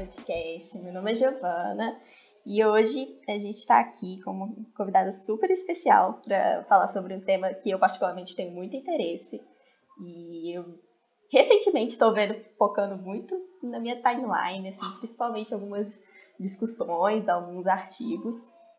podcast. Meu nome é Giovana e hoje a gente está aqui como convidada super especial para falar sobre um tema que eu particularmente tenho muito interesse e eu recentemente estou vendo focando muito na minha timeline, assim, principalmente algumas discussões, alguns artigos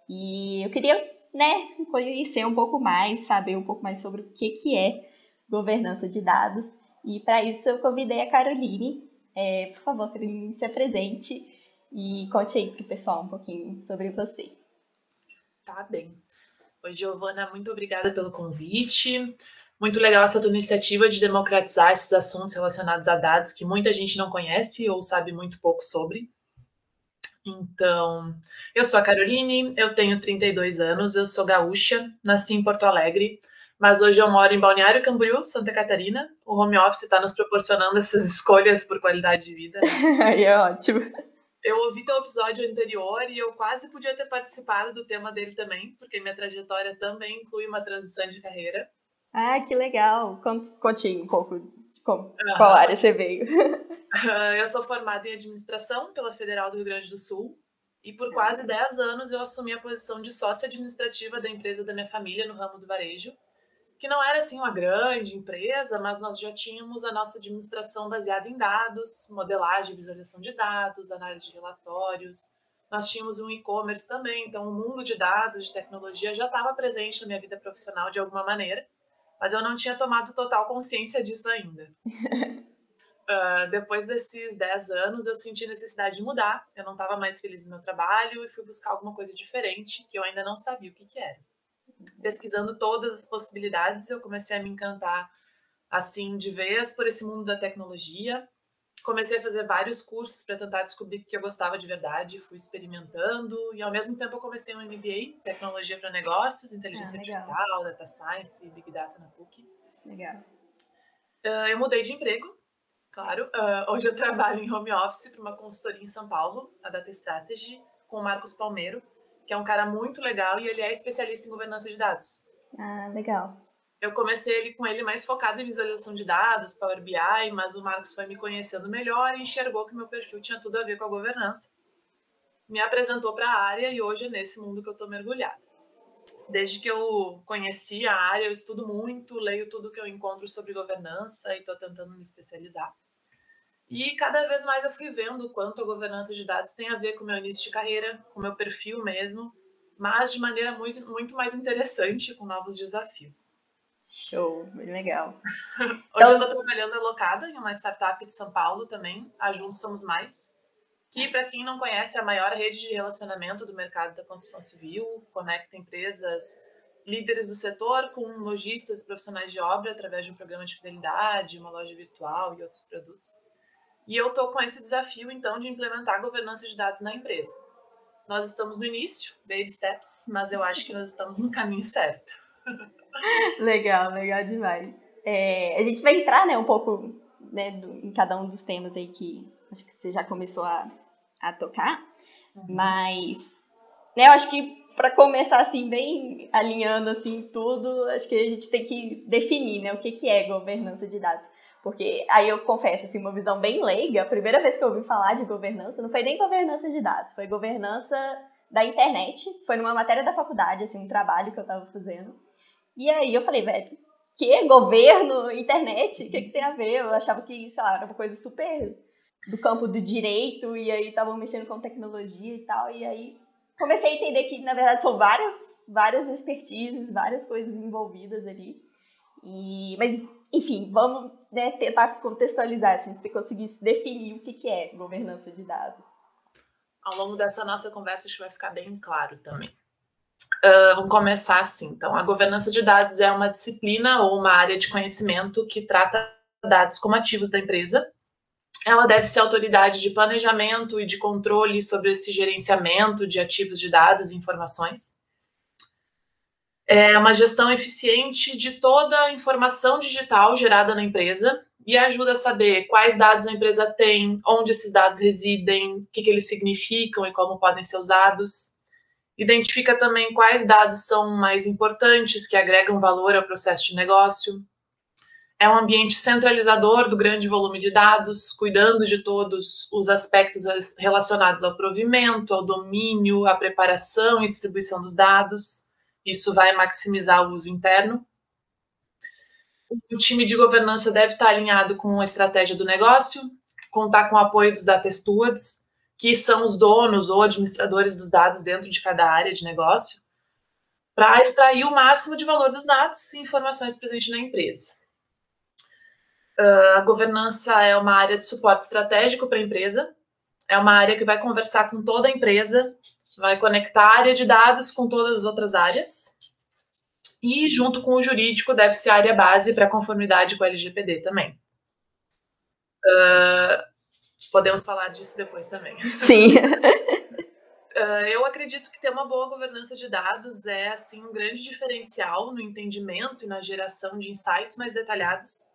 e eu queria, né, conhecer um pouco mais, saber um pouco mais sobre o que que é governança de dados e para isso eu convidei a Caroline é, por favor, Caroline, se apresente e conte aí para o pessoal um pouquinho sobre você. Tá bem. Oi, Giovana, muito obrigada pelo convite. Muito legal essa tua iniciativa de democratizar esses assuntos relacionados a dados que muita gente não conhece ou sabe muito pouco sobre. Então, eu sou a Caroline, eu tenho 32 anos, eu sou gaúcha, nasci em Porto Alegre, mas hoje eu moro em Balneário Camboriú, Santa Catarina. O home office está nos proporcionando essas escolhas por qualidade de vida. Aí é ótimo. Eu ouvi teu episódio anterior e eu quase podia ter participado do tema dele também, porque minha trajetória também inclui uma transição de carreira. Ah, que legal. Conte um pouco de como, uhum. qual área você veio. eu sou formada em administração pela Federal do Rio Grande do Sul e por quase 10 anos eu assumi a posição de sócia administrativa da empresa da minha família no ramo do varejo que não era assim uma grande empresa, mas nós já tínhamos a nossa administração baseada em dados, modelagem, visualização de dados, análise de relatórios. Nós tínhamos um e-commerce também, então o mundo de dados, de tecnologia já estava presente na minha vida profissional de alguma maneira, mas eu não tinha tomado total consciência disso ainda. Uh, depois desses 10 anos, eu senti necessidade de mudar. Eu não estava mais feliz no meu trabalho e fui buscar alguma coisa diferente que eu ainda não sabia o que, que era pesquisando todas as possibilidades, eu comecei a me encantar assim de vez por esse mundo da tecnologia. Comecei a fazer vários cursos para tentar descobrir o que eu gostava de verdade, fui experimentando e ao mesmo tempo eu comecei um MBA, Tecnologia para Negócios, Inteligência ah, Artificial, Data Science e Big Data na PUC. Legal. Uh, eu mudei de emprego, claro. Uh, hoje eu trabalho em home office para uma consultoria em São Paulo, a Data Strategy, com o Marcos Palmeiro que é um cara muito legal e ele é especialista em governança de dados. Ah, legal. Eu comecei ele, com ele mais focado em visualização de dados, Power BI, mas o Marcos foi me conhecendo melhor e enxergou que meu perfil tinha tudo a ver com a governança. Me apresentou para a área e hoje é nesse mundo que eu estou mergulhada. Desde que eu conheci a área, eu estudo muito, leio tudo que eu encontro sobre governança e estou tentando me especializar. E cada vez mais eu fui vendo o quanto a governança de dados tem a ver com o meu início de carreira, com o meu perfil mesmo, mas de maneira muito, muito mais interessante, com novos desafios. Show, bem legal. Hoje então... eu estou trabalhando alocada em uma startup de São Paulo também, a Juntos Somos Mais, que, para quem não conhece, é a maior rede de relacionamento do mercado da construção civil, conecta empresas líderes do setor com lojistas profissionais de obra através de um programa de fidelidade, uma loja virtual e outros produtos. E eu estou com esse desafio, então, de implementar a governança de dados na empresa. Nós estamos no início, baby steps, mas eu acho que nós estamos no caminho certo. legal, legal demais. É, a gente vai entrar né, um pouco né, do, em cada um dos temas aí que acho que você já começou a, a tocar, uhum. mas né, eu acho que para começar assim, bem alinhando assim tudo, acho que a gente tem que definir né, o que, que é governança de dados. Porque aí eu confesso, assim, uma visão bem leiga, a primeira vez que eu ouvi falar de governança, não foi nem governança de dados, foi governança da internet, foi numa matéria da faculdade, assim, um trabalho que eu estava fazendo. E aí eu falei, velho, que governo, internet, o que, que tem a ver? Eu achava que, sei lá, era uma coisa super do campo do direito, e aí estavam mexendo com tecnologia e tal, e aí comecei a entender que, na verdade, são várias, várias expertises, várias coisas envolvidas ali. E, mas enfim, vamos né, tentar contextualizar, assim, se você conseguisse definir o que, que é governança de dados. Ao longo dessa nossa conversa, que vai ficar bem claro também. Uh, vamos começar assim. Então, a governança de dados é uma disciplina ou uma área de conhecimento que trata dados como ativos da empresa. Ela deve ser autoridade de planejamento e de controle sobre esse gerenciamento de ativos de dados e informações é uma gestão eficiente de toda a informação digital gerada na empresa e ajuda a saber quais dados a empresa tem, onde esses dados residem, o que, que eles significam e como podem ser usados. Identifica também quais dados são mais importantes, que agregam valor ao processo de negócio. é um ambiente centralizador do grande volume de dados, cuidando de todos os aspectos relacionados ao provimento, ao domínio, à preparação e distribuição dos dados. Isso vai maximizar o uso interno. O time de governança deve estar alinhado com a estratégia do negócio, contar com o apoio dos data stewards, que são os donos ou administradores dos dados dentro de cada área de negócio, para extrair o máximo de valor dos dados e informações presentes na empresa. Uh, a governança é uma área de suporte estratégico para a empresa, é uma área que vai conversar com toda a empresa, vai conectar a área de dados com todas as outras áreas, e junto com o jurídico deve ser a área base para conformidade com o LGPD também. Uh, podemos falar disso depois também. Sim. Uh, eu acredito que ter uma boa governança de dados é assim um grande diferencial no entendimento e na geração de insights mais detalhados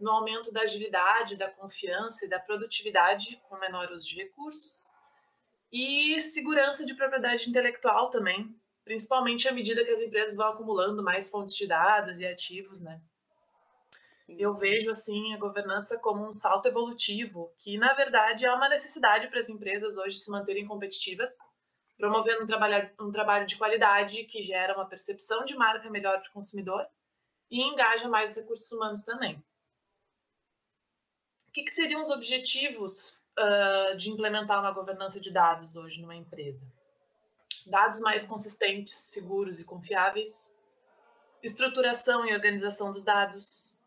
no aumento da agilidade, da confiança e da produtividade com menor uso de recursos, e segurança de propriedade intelectual também, principalmente à medida que as empresas vão acumulando mais fontes de dados e ativos, né? Eu vejo assim a governança como um salto evolutivo, que na verdade é uma necessidade para as empresas hoje se manterem competitivas, promovendo um trabalho, um trabalho de qualidade que gera uma percepção de marca melhor para o consumidor e engaja mais os recursos humanos também. O que, que seriam os objetivos uh, de implementar uma governança de dados hoje numa empresa? Dados mais consistentes, seguros e confiáveis, estruturação e organização dos dados,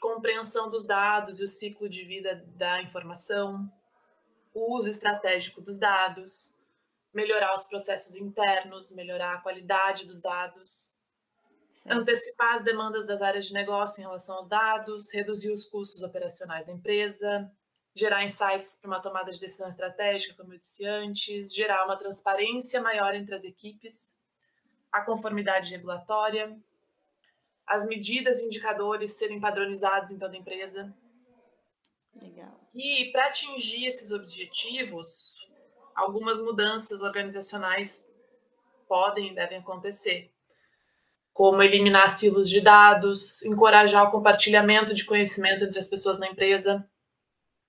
compreensão dos dados e o ciclo de vida da informação, uso estratégico dos dados, melhorar os processos internos, melhorar a qualidade dos dados, antecipar as demandas das áreas de negócio em relação aos dados, reduzir os custos operacionais da empresa, gerar insights para uma tomada de decisão estratégica, como eu disse antes, gerar uma transparência maior entre as equipes, a conformidade regulatória, as medidas e indicadores serem padronizados em toda a empresa. Legal. E para atingir esses objetivos, algumas mudanças organizacionais podem e devem acontecer como eliminar silos de dados, encorajar o compartilhamento de conhecimento entre as pessoas na empresa,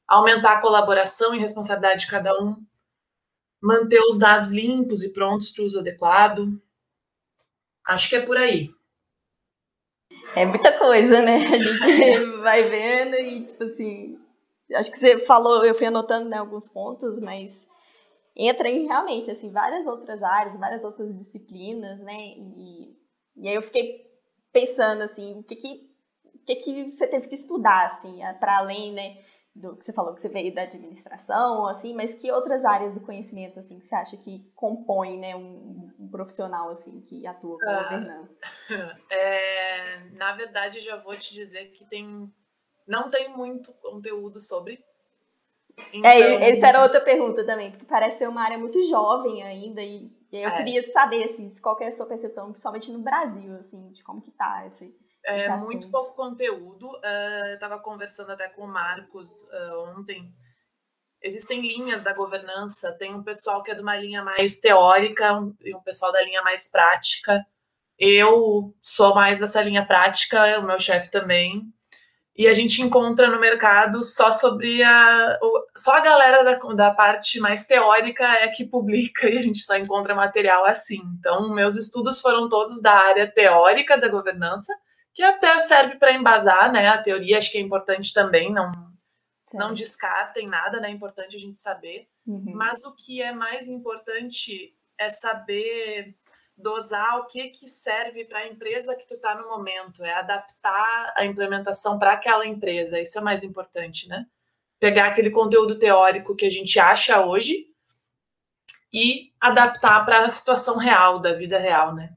aumentar a colaboração e responsabilidade de cada um, manter os dados limpos e prontos para o uso adequado. Acho que é por aí. É muita coisa, né? A gente vai vendo e, tipo assim, acho que você falou, eu fui anotando né, alguns pontos, mas entra em realmente, assim, várias outras áreas, várias outras disciplinas, né? E e aí eu fiquei pensando assim, o que que, o que, que você teve que estudar, assim, para além, né, do que você falou que você veio da administração, assim, mas que outras áreas do conhecimento, assim, que você acha que compõem, né, um, um profissional, assim, que atua como ah, governança? É, na verdade, já vou te dizer que tem, não tem muito conteúdo sobre. É, então... É, essa era outra pergunta também, porque parece ser uma área muito jovem ainda e eu é. queria saber, assim, qual é a sua percepção, principalmente no Brasil, assim, de como que tá esse, É esse muito pouco conteúdo. Uh, eu estava conversando até com o Marcos uh, ontem. Existem linhas da governança, tem um pessoal que é de uma linha mais teórica e um pessoal da linha mais prática. Eu sou mais dessa linha prática, o meu chefe também e a gente encontra no mercado só sobre a. Só a galera da, da parte mais teórica é que publica e a gente só encontra material assim. Então, meus estudos foram todos da área teórica da governança, que até serve para embasar né, a teoria, acho que é importante também, não, não descartem nada, né? É importante a gente saber. Uhum. Mas o que é mais importante é saber dosar o que, que serve para a empresa que tu está no momento, é adaptar a implementação para aquela empresa. Isso é mais importante, né? Pegar aquele conteúdo teórico que a gente acha hoje e adaptar para a situação real, da vida real, né?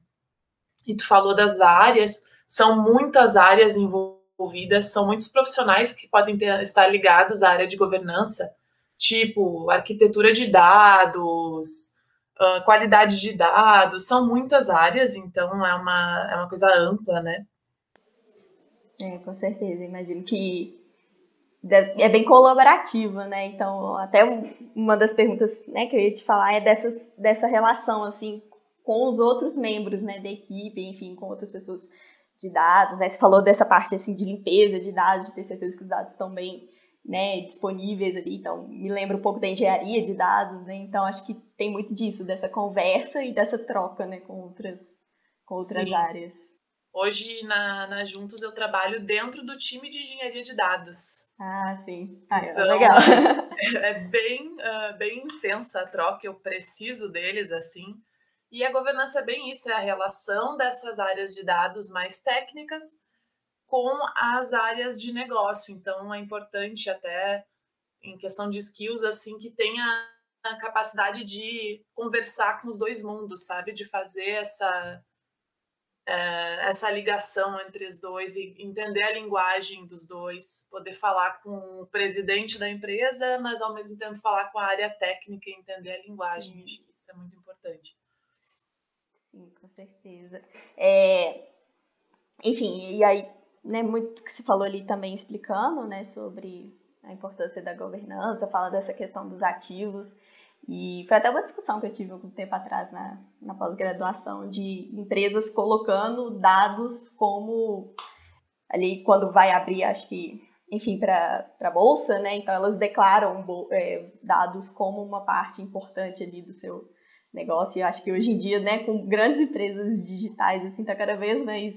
E tu falou das áreas, são muitas áreas envolvidas, são muitos profissionais que podem ter, estar ligados à área de governança, tipo arquitetura de dados, qualidade de dados, são muitas áreas, então é uma, é uma coisa ampla, né? É, com certeza, imagino que é bem colaborativa, né? Então, até uma das perguntas né, que eu ia te falar é dessas, dessa relação, assim, com os outros membros, né, da equipe, enfim, com outras pessoas de dados, né? Você falou dessa parte assim de limpeza de dados, de ter certeza que os dados estão bem né, disponíveis ali, então me lembra um pouco da engenharia de dados, né? Então acho que tem muito disso, dessa conversa e dessa troca, né, com outras, com outras Sim. áreas. Hoje na, na Juntos eu trabalho dentro do time de engenharia de dados. Ah, sim. Ah, é então, legal. É, é bem, uh, bem intensa a troca, eu preciso deles assim. E a governança é bem isso, é a relação dessas áreas de dados mais técnicas com as áreas de negócio. Então é importante até em questão de skills assim que tenha a capacidade de conversar com os dois mundos, sabe, de fazer essa é, essa ligação entre os dois e entender a linguagem dos dois, poder falar com o presidente da empresa, mas ao mesmo tempo falar com a área técnica e entender a linguagem. Acho que isso é muito importante. Certeza. É, enfim, e aí né, muito que se falou ali também explicando, né, sobre a importância da governança, fala dessa questão dos ativos. E foi até uma discussão que eu tive algum tempo atrás na, na pós-graduação de empresas colocando dados como ali quando vai abrir, acho que, enfim, para a bolsa, né? Então elas declaram é, dados como uma parte importante ali do seu negócio. E eu acho que hoje em dia, né, com grandes empresas digitais, assim, tá cada vez mais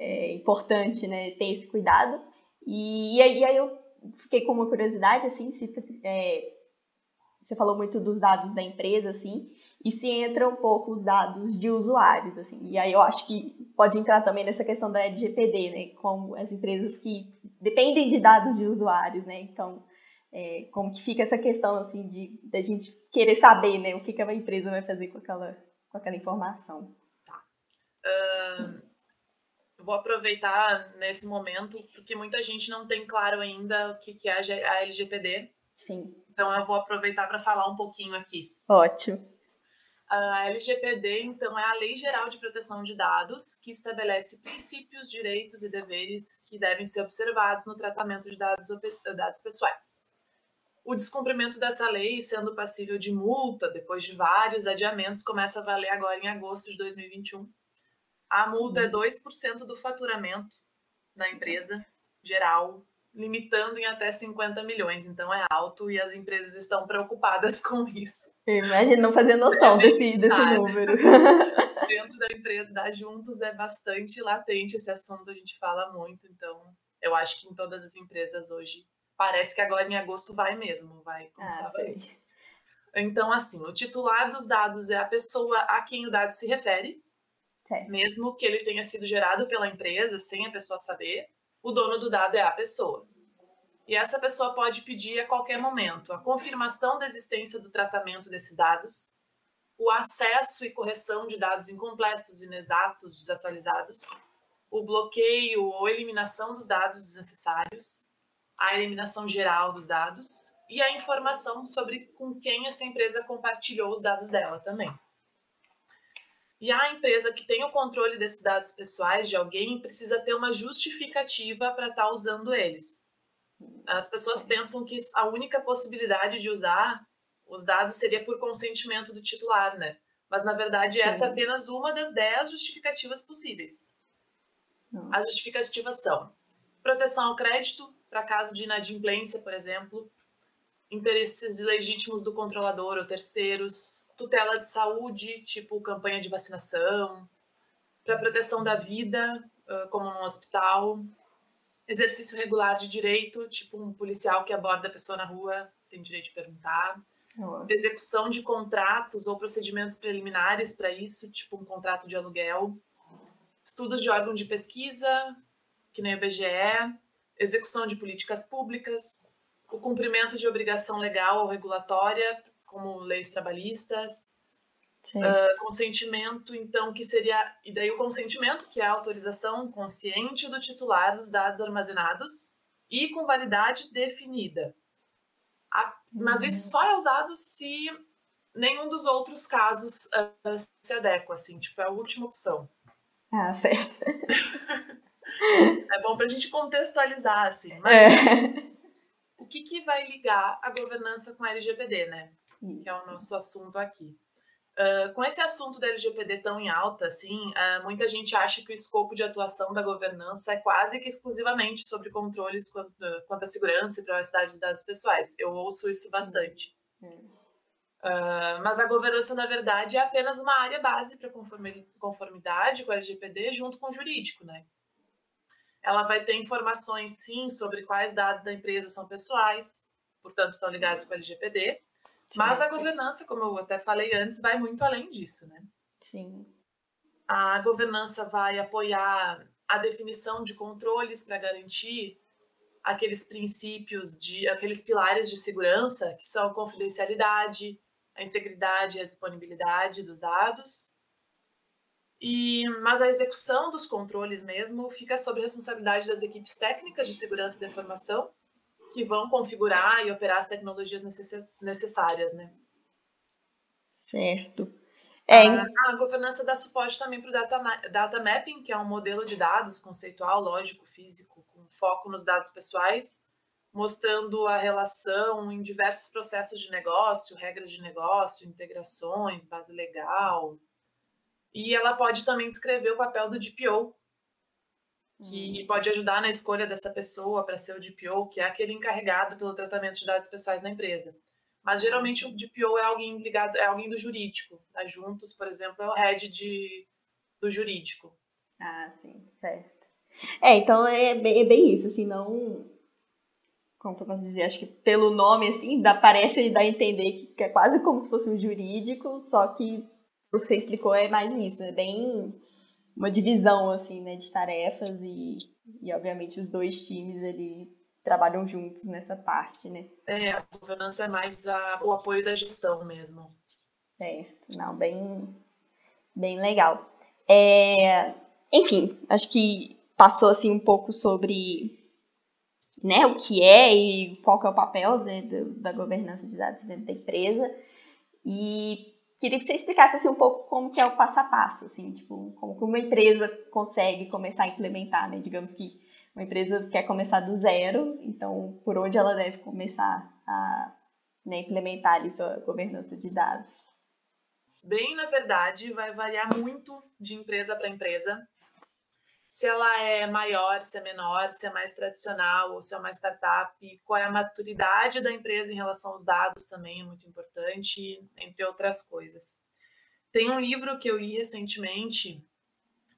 é importante, né, ter esse cuidado. E, e, aí, eu fiquei com uma curiosidade, assim, se, é, você falou muito dos dados da empresa, assim, e se entra um pouco os dados de usuários, assim, e aí eu acho que pode entrar também nessa questão da LGPD, né, como as empresas que dependem de dados de usuários, né, então, é, como que fica essa questão, assim, de da gente querer saber, né, o que, que a empresa vai fazer com aquela, com aquela informação. Tá. Uh, vou aproveitar nesse momento, porque muita gente não tem claro ainda o que, que é a LGPD. Sim. Então eu vou aproveitar para falar um pouquinho aqui. Ótimo. A LGPD, então, é a Lei Geral de Proteção de Dados, que estabelece princípios, direitos e deveres que devem ser observados no tratamento de dados, dados pessoais. O descumprimento dessa lei, sendo passível de multa depois de vários adiamentos, começa a valer agora em agosto de 2021 a multa é 2% uhum. do faturamento da empresa geral, limitando em até 50 milhões. Então é alto e as empresas estão preocupadas com isso. Imagina não fazer noção é desse, desse número. Dentro da empresa, da Juntos, é bastante latente esse assunto, a gente fala muito. Então, eu acho que em todas as empresas hoje, parece que agora em agosto vai mesmo, vai começar ah, a valer. Então, assim, o titular dos dados é a pessoa a quem o dado se refere, mesmo que ele tenha sido gerado pela empresa sem a pessoa saber, o dono do dado é a pessoa. E essa pessoa pode pedir a qualquer momento a confirmação da existência do tratamento desses dados, o acesso e correção de dados incompletos, inexatos, desatualizados, o bloqueio ou eliminação dos dados desnecessários, a eliminação geral dos dados e a informação sobre com quem essa empresa compartilhou os dados dela também. E a empresa que tem o controle desses dados pessoais de alguém precisa ter uma justificativa para estar tá usando eles. As pessoas pensam que a única possibilidade de usar os dados seria por consentimento do titular, né? Mas, na verdade, essa é apenas uma das dez justificativas possíveis. As justificativas são proteção ao crédito, para caso de inadimplência, por exemplo, interesses ilegítimos do controlador ou terceiros, tutela de saúde, tipo campanha de vacinação, para proteção da vida, como num hospital, exercício regular de direito, tipo um policial que aborda a pessoa na rua tem direito de perguntar, execução de contratos ou procedimentos preliminares para isso, tipo um contrato de aluguel, estudos de órgão de pesquisa, que nem o BGE, execução de políticas públicas, o cumprimento de obrigação legal ou regulatória como leis trabalhistas, uh, consentimento, então, que seria. E daí o consentimento, que é a autorização consciente do titular dos dados armazenados e com validade definida. A, mas isso uhum. só é usado se nenhum dos outros casos uh, se adequa, assim, tipo, é a última opção. Ah, certo. é bom para a gente contextualizar, assim. Mas é. o que, que vai ligar a governança com a LGPD, né? que é o nosso assunto aqui. Uh, com esse assunto da LGPD tão em alta, assim, uh, muita gente acha que o escopo de atuação da governança é quase que exclusivamente sobre controles quanto, quanto à segurança e privacidade dos dados pessoais. Eu ouço isso bastante. Uh, mas a governança, na verdade, é apenas uma área base para conformidade com a LGPD junto com o jurídico, né? Ela vai ter informações, sim, sobre quais dados da empresa são pessoais, portanto, estão ligados com a LGPD, mas a governança, como eu até falei antes, vai muito além disso, né? Sim. A governança vai apoiar a definição de controles para garantir aqueles princípios de aqueles pilares de segurança que são a confidencialidade, a integridade e a disponibilidade dos dados. E, mas a execução dos controles mesmo fica sob a responsabilidade das equipes técnicas de segurança da informação que vão configurar e operar as tecnologias necessárias, né? Certo. É. A, a governança dá suporte também para o data, data mapping, que é um modelo de dados conceitual, lógico, físico, com foco nos dados pessoais, mostrando a relação em diversos processos de negócio, regras de negócio, integrações, base legal. E ela pode também descrever o papel do DPO, que hum. pode ajudar na escolha dessa pessoa para ser o DPO, que é aquele encarregado pelo tratamento de dados pessoais na empresa. Mas geralmente o DPO é alguém ligado, é alguém do jurídico. A Juntos, por exemplo, é o head de, do jurídico. Ah, sim, certo. É, então é bem, é bem isso, assim, não. Como que eu posso dizer? Acho que pelo nome, assim, dá, parece dar a entender que é quase como se fosse um jurídico, só que o que você explicou é mais isso, é bem uma divisão assim, né, de tarefas e, e obviamente os dois times ali trabalham juntos nessa parte, né? É, a governança é mais a, o apoio da gestão mesmo. É, não, bem, bem legal. É, enfim, acho que passou assim um pouco sobre né, o que é e qual que é o papel né, da governança de dados dentro da empresa. E queria que você explicasse assim, um pouco como que é o passo a passo, assim, tipo, como que uma empresa consegue começar a implementar, né? Digamos que uma empresa quer começar do zero, então por onde ela deve começar a né, implementar ali sua governança de dados? Bem, na verdade, vai variar muito de empresa para empresa se ela é maior, se é menor, se é mais tradicional ou se é uma startup, qual é a maturidade da empresa em relação aos dados também é muito importante, entre outras coisas. Tem um livro que eu li recentemente,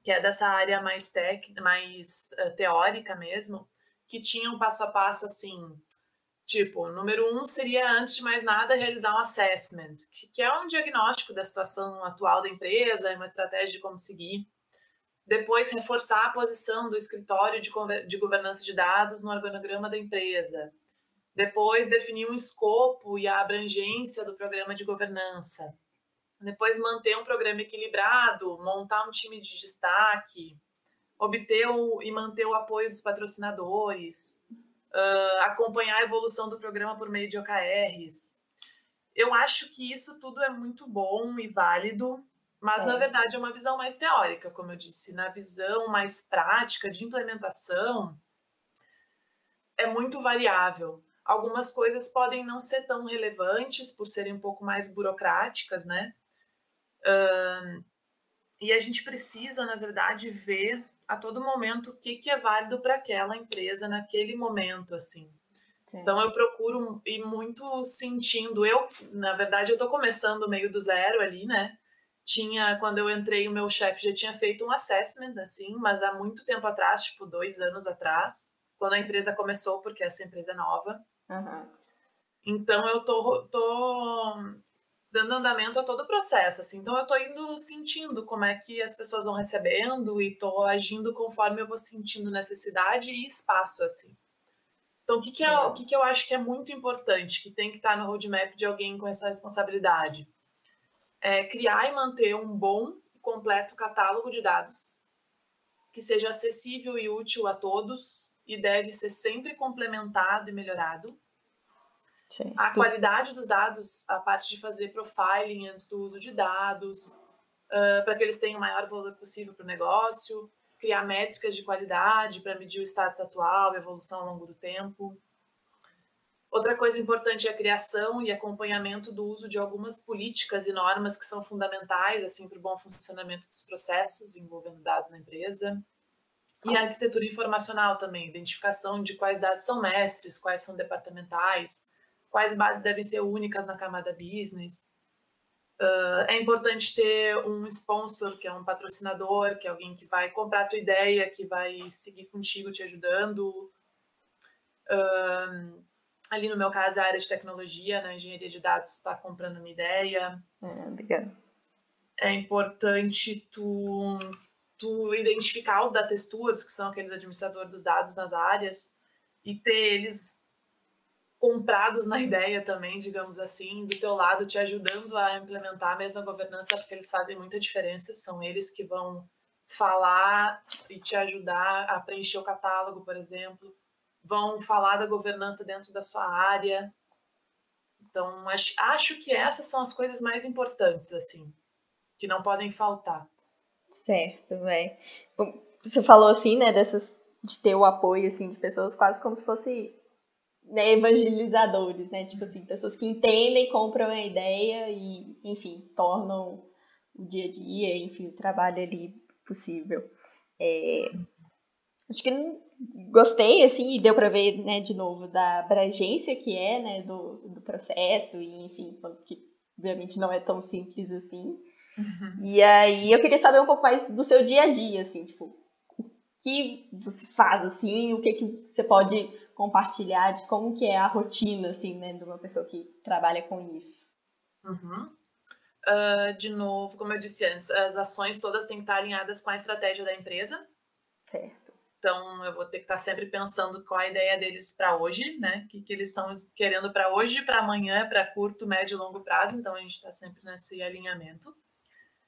que é dessa área mais, tec, mais uh, teórica mesmo, que tinha um passo a passo assim, tipo, número um seria, antes de mais nada, realizar um assessment, que é um diagnóstico da situação atual da empresa, uma estratégia de como seguir. Depois, reforçar a posição do escritório de, de governança de dados no organograma da empresa. Depois, definir um escopo e a abrangência do programa de governança. Depois, manter um programa equilibrado, montar um time de destaque, obter o, e manter o apoio dos patrocinadores, uh, acompanhar a evolução do programa por meio de OKRs. Eu acho que isso tudo é muito bom e válido, mas, é. na verdade, é uma visão mais teórica, como eu disse. Na visão mais prática de implementação, é muito variável. Algumas coisas podem não ser tão relevantes por serem um pouco mais burocráticas, né? E a gente precisa, na verdade, ver a todo momento o que, que é válido para aquela empresa naquele momento, assim. Sim. Então eu procuro ir muito sentindo. Eu, na verdade, eu estou começando meio do zero ali, né? Tinha, quando eu entrei, o meu chefe já tinha feito um assessment, assim, mas há muito tempo atrás, tipo dois anos atrás, quando a empresa começou, porque essa empresa é nova. Uhum. Então eu tô, tô dando andamento a todo o processo, assim. Então eu tô indo sentindo como é que as pessoas vão recebendo e tô agindo conforme eu vou sentindo necessidade e espaço, assim. Então, o que, que, é, o que, que eu acho que é muito importante, que tem que estar no roadmap de alguém com essa responsabilidade? É, criar e manter um bom e completo catálogo de dados que seja acessível e útil a todos e deve ser sempre complementado e melhorado. Sim. A qualidade dos dados, a parte de fazer profiling antes do uso de dados, uh, para que eles tenham o maior valor possível para o negócio, criar métricas de qualidade para medir o status atual, evolução ao longo do tempo Outra coisa importante é a criação e acompanhamento do uso de algumas políticas e normas que são fundamentais assim para o bom funcionamento dos processos envolvendo dados na empresa. E a arquitetura informacional também, identificação de quais dados são mestres, quais são departamentais, quais bases devem ser únicas na camada business. Uh, é importante ter um sponsor, que é um patrocinador, que é alguém que vai comprar a tua ideia, que vai seguir contigo te ajudando. Uh, ali no meu caso, a área de tecnologia, na né, engenharia de dados, está comprando uma ideia. É, é importante tu, tu identificar os data stewards, que são aqueles administradores dos dados nas áreas, e ter eles comprados na ideia também, digamos assim, do teu lado, te ajudando a implementar a mesma governança, porque eles fazem muita diferença, são eles que vão falar e te ajudar a preencher o catálogo, por exemplo, vão falar da governança dentro da sua área. Então, acho, acho que essas são as coisas mais importantes, assim, que não podem faltar. Certo, velho. Você falou assim, né, dessas de ter o apoio assim de pessoas quase como se fosse né, evangelizadores, né? Tipo assim, pessoas que entendem, compram a ideia e, enfim, tornam o dia a dia, enfim, o trabalho ali possível. É, acho que gostei, assim, e deu para ver, né, de novo, da abrangência que é, né, do, do processo, e, enfim, que obviamente não é tão simples assim. Uhum. E aí eu queria saber um pouco mais do seu dia a dia, assim, tipo, o que você faz, assim, o que, que você pode compartilhar de como que é a rotina, assim, né, de uma pessoa que trabalha com isso. Uhum. Uh, de novo, como eu disse antes, as ações todas têm que estar alinhadas com a estratégia da empresa. Certo. Então, eu vou ter que estar sempre pensando qual a ideia deles para hoje, né? O que, que eles estão querendo para hoje, para amanhã, para curto, médio e longo prazo. Então, a gente está sempre nesse alinhamento.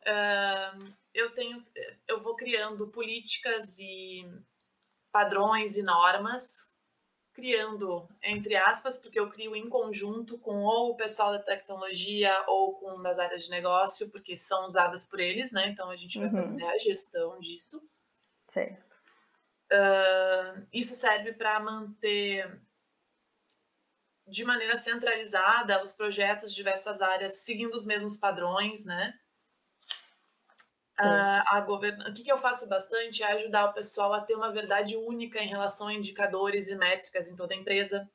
Uh, eu tenho, eu vou criando políticas e padrões e normas criando, entre aspas, porque eu crio em conjunto com ou o pessoal da tecnologia ou com das áreas de negócio, porque são usadas por eles, né? Então a gente vai uhum. fazer a gestão disso. Certo. Uh, isso serve para manter de maneira centralizada os projetos de diversas áreas seguindo os mesmos padrões, né? Uh, a govern... O que, que eu faço bastante é ajudar o pessoal a ter uma verdade única em relação a indicadores e métricas em toda a empresa.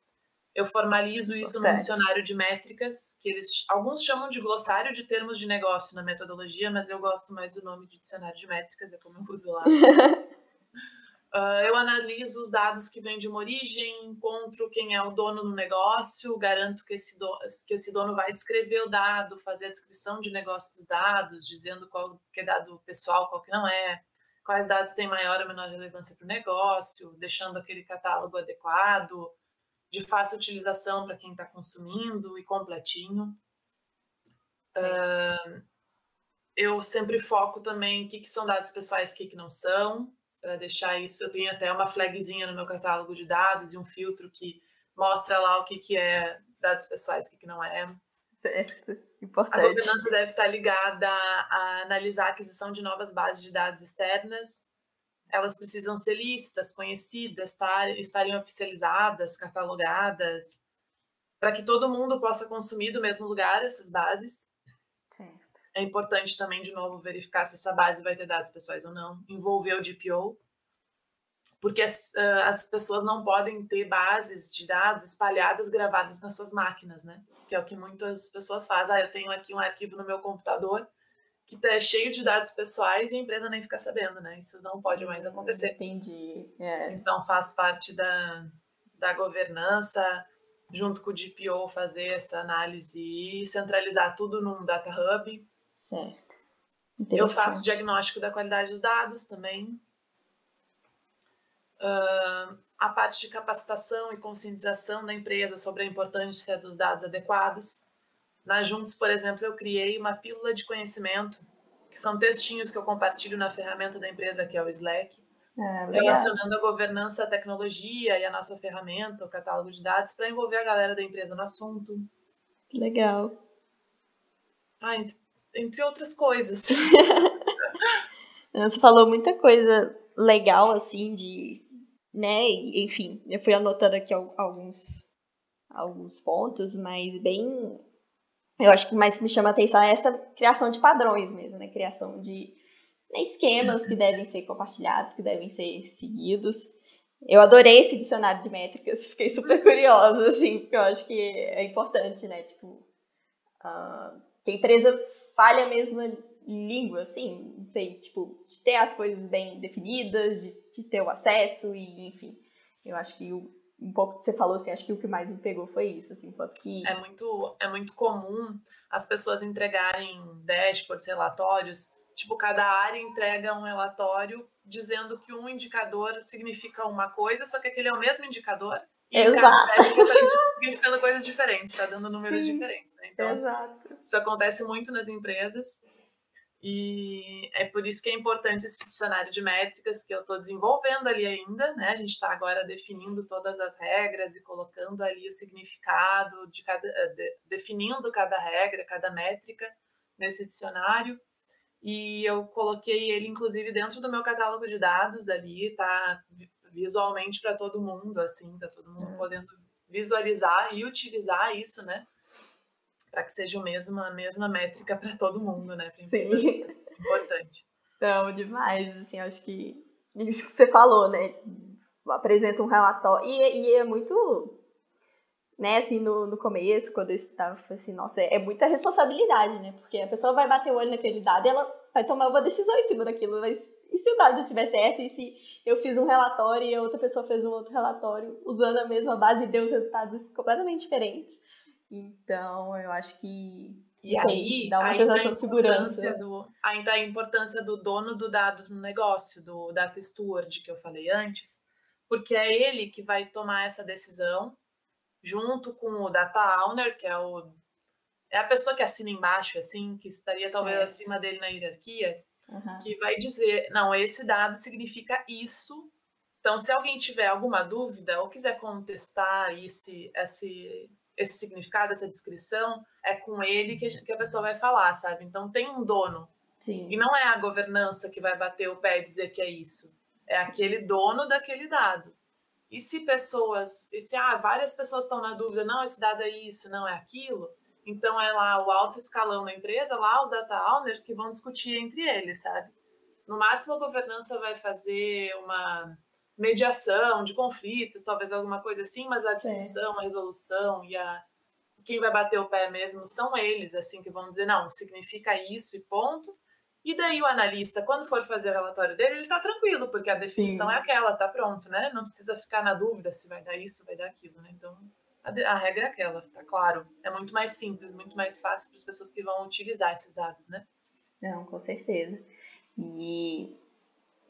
Eu formalizo isso no dicionário de métricas, que eles alguns chamam de glossário de termos de negócio na metodologia, mas eu gosto mais do nome de dicionário de métricas, é como eu uso lá. Uh, eu analiso os dados que vêm de uma origem, encontro quem é o dono do negócio, garanto que esse, do, que esse dono vai descrever o dado, fazer a descrição de negócio dos dados, dizendo qual que é dado pessoal, qual que não é, quais dados têm maior ou menor relevância para o negócio, deixando aquele catálogo adequado, de fácil utilização para quem está consumindo e completinho. Uh, eu sempre foco também o que, que são dados pessoais e o que, que não são para deixar isso. Eu tenho até uma flagzinha no meu catálogo de dados e um filtro que mostra lá o que, que é dados pessoais e o que, que não é. Certo, importante. A governança deve estar ligada a analisar a aquisição de novas bases de dados externas. Elas precisam ser listas, conhecidas, estar, estarem oficializadas, catalogadas, para que todo mundo possa consumir do mesmo lugar essas bases. É importante também, de novo, verificar se essa base vai ter dados pessoais ou não. Envolver o DPO, porque as, uh, as pessoas não podem ter bases de dados espalhadas, gravadas nas suas máquinas, né? Que é o que muitas pessoas fazem. Ah, eu tenho aqui um arquivo no meu computador que está cheio de dados pessoais e a empresa nem fica sabendo, né? Isso não pode mais acontecer. Entendi. É. Então faz parte da, da governança, junto com o DPO, fazer essa análise e centralizar tudo num data hub Certo. Eu faço diagnóstico da qualidade dos dados também. Uh, a parte de capacitação e conscientização da empresa sobre a importância dos dados adequados. Na Juntos, por exemplo, eu criei uma pílula de conhecimento, que são textinhos que eu compartilho na ferramenta da empresa, que é o Slack, ah, relacionando a governança, a tecnologia e a nossa ferramenta, o catálogo de dados, para envolver a galera da empresa no assunto. Legal. Ah, entre outras coisas. Você falou muita coisa legal, assim, de. né? Enfim, eu fui anotando aqui alguns alguns pontos, mas bem. Eu acho que mais me chama a atenção é essa criação de padrões mesmo, né? Criação de né, esquemas que devem ser compartilhados, que devem ser seguidos. Eu adorei esse dicionário de métricas, fiquei super curiosa, assim, porque eu acho que é importante, né? Tipo, uh, que a empresa fale a mesma língua, assim, não sei, tipo, de ter as coisas bem definidas, de, de ter o acesso e, enfim. Eu acho que o, um pouco que você falou, assim, acho que o que mais me pegou foi isso, assim, quanto que... É muito, é muito comum as pessoas entregarem dashboards, relatórios, tipo, cada área entrega um relatório dizendo que um indicador significa uma coisa, só que aquele é o mesmo indicador, e Exato. cada está significando coisas diferentes, está dando números Sim. diferentes, né? Então, Exato. isso acontece muito nas empresas, e é por isso que é importante esse dicionário de métricas que eu estou desenvolvendo ali ainda, né? A gente está agora definindo todas as regras e colocando ali o significado de cada, eh, de, definindo cada regra, cada métrica nesse dicionário. E eu coloquei ele, inclusive, dentro do meu catálogo de dados ali, tá visualmente para todo mundo, assim, tá todo mundo uhum. podendo visualizar e utilizar isso, né? para que seja a mesma, mesma métrica para todo mundo, né? Pra Sim. Importante. Então, demais, assim, acho que isso que você falou, né? Apresenta um relatório. E, e é muito, né, assim, no, no começo, quando eu estava, assim, nossa, é, é muita responsabilidade, né? Porque a pessoa vai bater o olho naquele dado e ela vai tomar uma decisão em cima daquilo. Mas se o dado estiver certo? E se eu fiz um relatório e a outra pessoa fez um outro relatório usando a mesma base e deu os resultados completamente diferentes? Então, eu acho que e aí, dá uma sensação de segurança. Do, ainda a importância do dono do dado no negócio, do data steward que eu falei antes, porque é ele que vai tomar essa decisão junto com o data owner, que é o é a pessoa que assina embaixo, assim, que estaria talvez é. acima dele na hierarquia, uhum. que vai dizer, não, esse dado significa isso. Então, se alguém tiver alguma dúvida ou quiser contestar esse, esse esse significado, essa descrição, é com ele que a, gente, que a pessoa vai falar, sabe? Então tem um dono. Sim. E não é a governança que vai bater o pé e dizer que é isso. É aquele dono daquele dado. E se pessoas, e se ah, várias pessoas estão na dúvida, não, esse dado é isso, não é aquilo, então é lá o alto escalão da empresa, lá os data owners que vão discutir entre eles, sabe? No máximo a governança vai fazer uma mediação de conflitos, talvez alguma coisa assim, mas a discussão, a resolução e a quem vai bater o pé mesmo são eles, assim, que vão dizer, não, significa isso e ponto. E daí o analista, quando for fazer o relatório dele, ele tá tranquilo, porque a definição Sim. é aquela, tá pronto, né? Não precisa ficar na dúvida se vai dar isso, vai dar aquilo, né? Então, a, regra é aquela, tá claro. É muito mais simples, muito mais fácil para as pessoas que vão utilizar esses dados, né? Não, com certeza. E,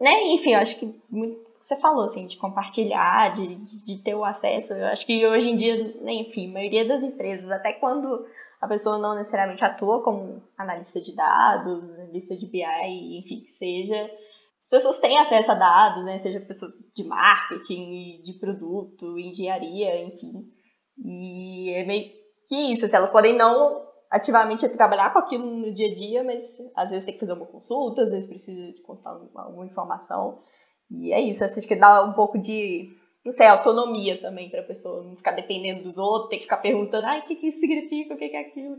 né, enfim, eu acho que muito você falou, assim, de compartilhar, de, de ter o acesso. Eu acho que hoje em dia, né, enfim, a maioria das empresas, até quando a pessoa não necessariamente atua como analista de dados, analista de BI, enfim, que seja, as pessoas têm acesso a dados, né, seja pessoa de marketing, de produto, engenharia, enfim. E é meio que isso, assim, elas podem não ativamente trabalhar com aquilo no dia a dia, mas às vezes tem que fazer uma consulta, às vezes precisa de consultar alguma informação. E é isso, acho que dá um pouco de, não sei, autonomia também para a pessoa não ficar dependendo dos outros, ter que ficar perguntando, ai, o que, que isso significa, o que, que é aquilo.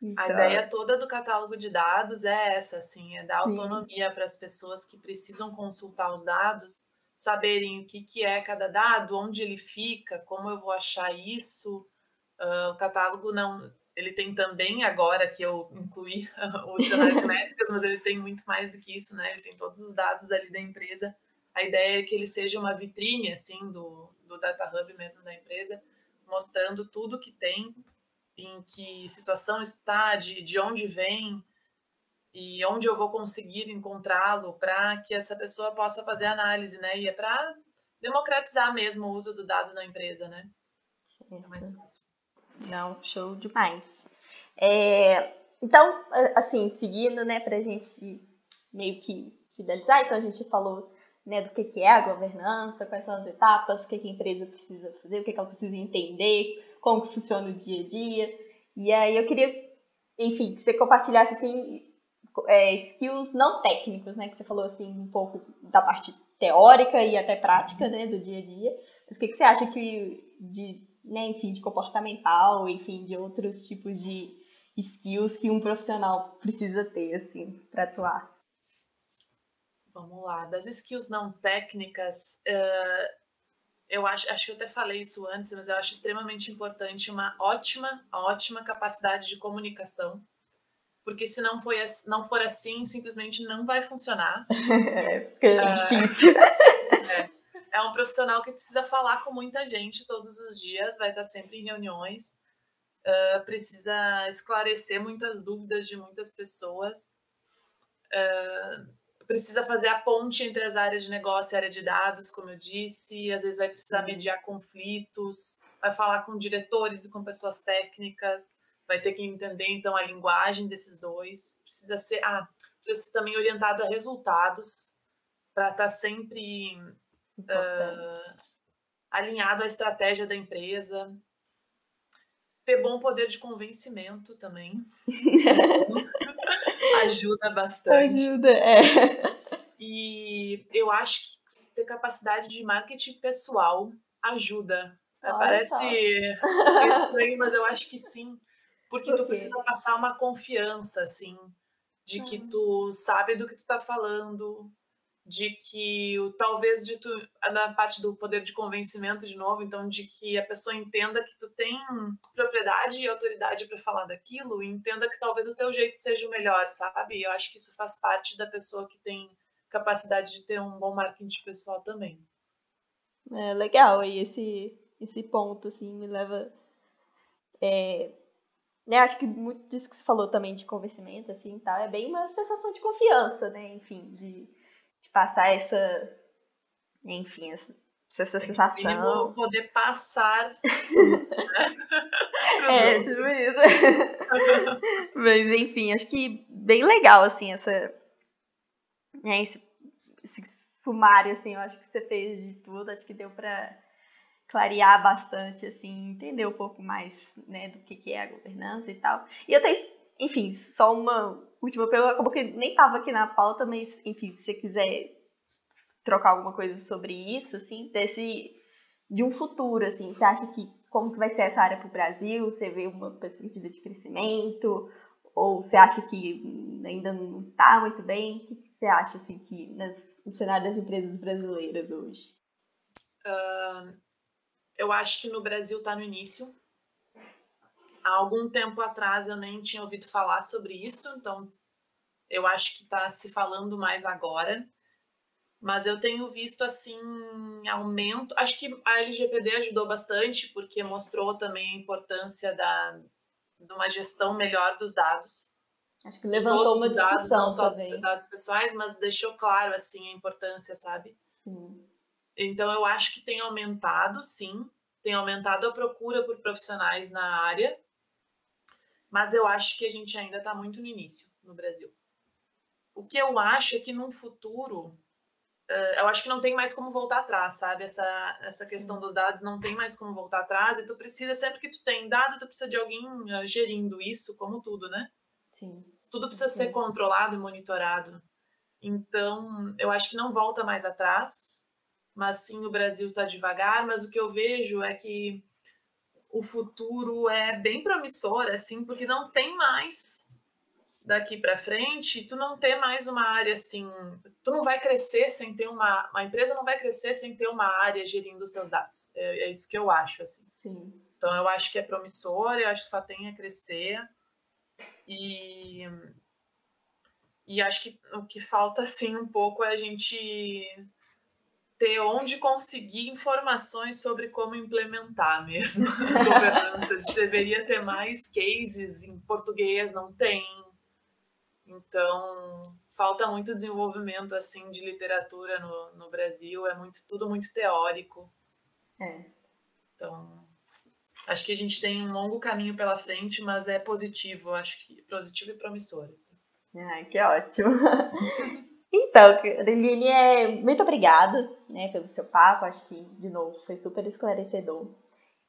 Então... A ideia toda do catálogo de dados é essa, assim, é dar autonomia para as pessoas que precisam consultar os dados, saberem o que, que é cada dado, onde ele fica, como eu vou achar isso. Uh, o catálogo não, ele tem também agora que eu incluí o dicionário de métricas, mas ele tem muito mais do que isso, né? Ele tem todos os dados ali da empresa a ideia é que ele seja uma vitrine assim do, do Data Hub mesmo da empresa, mostrando tudo que tem, em que situação está, de, de onde vem e onde eu vou conseguir encontrá-lo para que essa pessoa possa fazer análise, né? E é para democratizar mesmo o uso do dado na empresa, né? É mais fácil. Não, show demais. É, então, assim, seguindo, né, para a gente meio que finalizar, então a gente falou né, do que, que é a governança, quais são as etapas, o que, que a empresa precisa fazer, o que, que ela precisa entender, como que funciona o dia a dia. E aí eu queria, enfim, que você compartilhasse assim, é, skills não técnicos, né? Que você falou assim um pouco da parte teórica e até prática, né, do dia a dia. Mas o que, que você acha que de né, enfim, de comportamental, enfim, de outros tipos de skills que um profissional precisa ter, assim, para atuar? Vamos lá, das skills não técnicas, uh, eu acho, acho que eu até falei isso antes, mas eu acho extremamente importante uma ótima, ótima capacidade de comunicação, porque se não, foi, não for assim, simplesmente não vai funcionar. É, porque é difícil. É, é um profissional que precisa falar com muita gente todos os dias, vai estar sempre em reuniões, uh, precisa esclarecer muitas dúvidas de muitas pessoas. Uh, precisa fazer a ponte entre as áreas de negócio e área de dados, como eu disse, às vezes vai precisar mediar conflitos, vai falar com diretores e com pessoas técnicas, vai ter que entender então a linguagem desses dois, precisa ser, ah, precisa ser também orientado a resultados para estar tá sempre uh, alinhado à estratégia da empresa, ter bom poder de convencimento também. Ajuda bastante. Ajuda, é. E eu acho que ter capacidade de marketing pessoal ajuda. Olha Parece estranho, mas eu acho que sim. Porque tu precisa passar uma confiança, assim, de que tu sabe do que tu tá falando, de que o talvez de tu na parte do poder de convencimento de novo, então de que a pessoa entenda que tu tem propriedade e autoridade para falar daquilo, e entenda que talvez o teu jeito seja o melhor, sabe? Eu acho que isso faz parte da pessoa que tem capacidade de ter um bom marketing pessoal também. É legal, e esse esse ponto assim me leva é, né, acho que muito disso que você falou também de convencimento assim, tal, é bem uma sensação de confiança, né, enfim, de passar essa, enfim, essa, essa sensação. poder passar isso, né? é, tudo isso. Mas, enfim, acho que bem legal, assim, essa, né, esse, esse sumário, assim, eu acho que você fez de tudo, acho que deu para clarear bastante, assim, entender um pouco mais, né, do que, que é a governança e tal. E tenho, enfim, só uma última pergunta, acabou que nem estava aqui na pauta, mas, enfim, se você quiser trocar alguma coisa sobre isso, assim, desse de um futuro, assim, você acha que como que vai ser essa área para o Brasil? Você vê uma perspectiva de crescimento? Ou você acha que ainda não está muito bem? O que você acha, assim, que nas, no cenário das empresas brasileiras hoje? Uh, eu acho que no Brasil está no início. Há algum tempo atrás eu nem tinha ouvido falar sobre isso, então eu acho que está se falando mais agora. Mas eu tenho visto assim aumento. Acho que a LGPD ajudou bastante porque mostrou também a importância da de uma gestão melhor dos dados. Acho que levantou uma discussão dados, não só dos dados pessoais, mas deixou claro assim a importância, sabe? Sim. Então eu acho que tem aumentado, sim, tem aumentado a procura por profissionais na área, mas eu acho que a gente ainda está muito no início no Brasil. O que eu acho é que num futuro eu acho que não tem mais como voltar atrás, sabe? Essa, essa questão dos dados não tem mais como voltar atrás. E tu precisa, sempre que tu tem dado, tu precisa de alguém uh, gerindo isso, como tudo, né? Sim. Tudo precisa Sim. ser controlado e monitorado. Então, eu acho que não volta mais atrás. Mas sim, o Brasil está devagar. Mas o que eu vejo é que o futuro é bem promissor, assim, porque não tem mais daqui para frente, tu não ter mais uma área assim, tu não vai crescer sem ter uma, uma empresa não vai crescer sem ter uma área gerindo os seus dados. É, é isso que eu acho assim. Sim. Então eu acho que é promissor, eu acho que só tem a crescer e e acho que o que falta assim um pouco é a gente ter onde conseguir informações sobre como implementar mesmo a governança. A gente deveria ter mais cases em português, não tem então, falta muito desenvolvimento assim de literatura no, no Brasil, é muito tudo muito teórico. É. Então, acho que a gente tem um longo caminho pela frente, mas é positivo, acho que positivo e promissor. Assim. Ai, que ótimo. então, Adeline, é, muito obrigada né, pelo seu papo, acho que, de novo, foi super esclarecedor.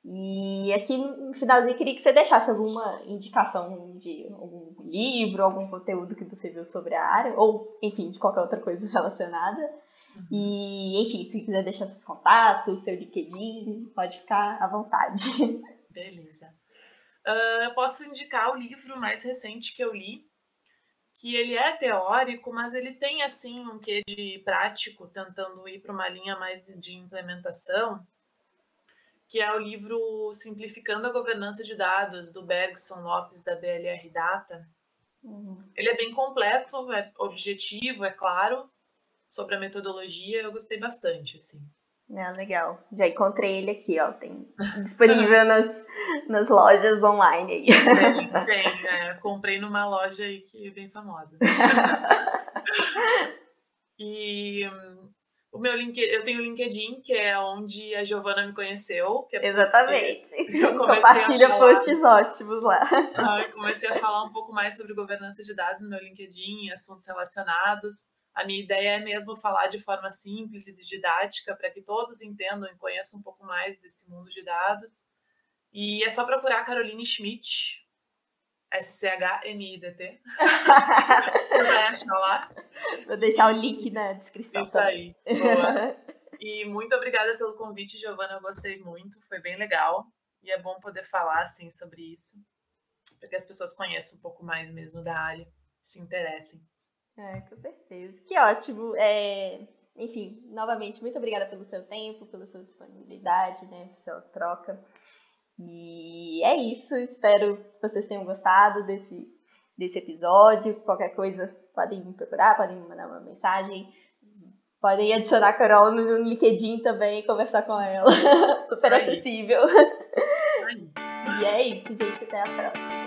E aqui no finalzinho queria que você deixasse alguma indicação de algum livro, algum conteúdo que você viu sobre a área, ou enfim, de qualquer outra coisa relacionada. E, enfim, se quiser deixar seus contatos, seu LinkedIn, pode ficar à vontade. Beleza. Uh, eu posso indicar o livro mais recente que eu li, que ele é teórico, mas ele tem assim um quê de prático, tentando ir para uma linha mais de implementação, que é o livro Simplificando a Governança de Dados, do Bergson Lopes, da BLR Data. Uhum. Ele é bem completo, é objetivo, é claro, sobre a metodologia, eu gostei bastante, assim. Ah, legal. Já encontrei ele aqui, ó. Tem disponível nas, nas lojas online aí. Tem, tem. É, comprei numa loja aí que é bem famosa. e um, o meu link, eu tenho o LinkedIn, que é onde a Giovana me conheceu. É Exatamente. Compartilha posts ótimos lá. Ah, eu comecei a falar um pouco mais sobre governança de dados no meu LinkedIn, assuntos relacionados. A minha ideia é mesmo falar de forma simples e didática para que todos entendam e conheçam um pouco mais desse mundo de dados. E é só procurar Caroline Schmidt, S-C-H-M-I-D-T. Vai achar lá. Vou deixar o link na descrição. Isso aí. Boa. E muito obrigada pelo convite, Giovana. Eu gostei muito, foi bem legal. E é bom poder falar assim sobre isso, para que as pessoas conheçam um pouco mais mesmo da área, se interessem. É, com certeza. Que ótimo. É, enfim, novamente, muito obrigada pelo seu tempo, pela sua disponibilidade, né, pela sua troca. E é isso. Espero que vocês tenham gostado desse, desse episódio. Qualquer coisa, podem me procurar, podem me mandar uma mensagem. Podem adicionar a Carol no LinkedIn também e conversar com ela. Super acessível. E é isso, gente. Até a próxima.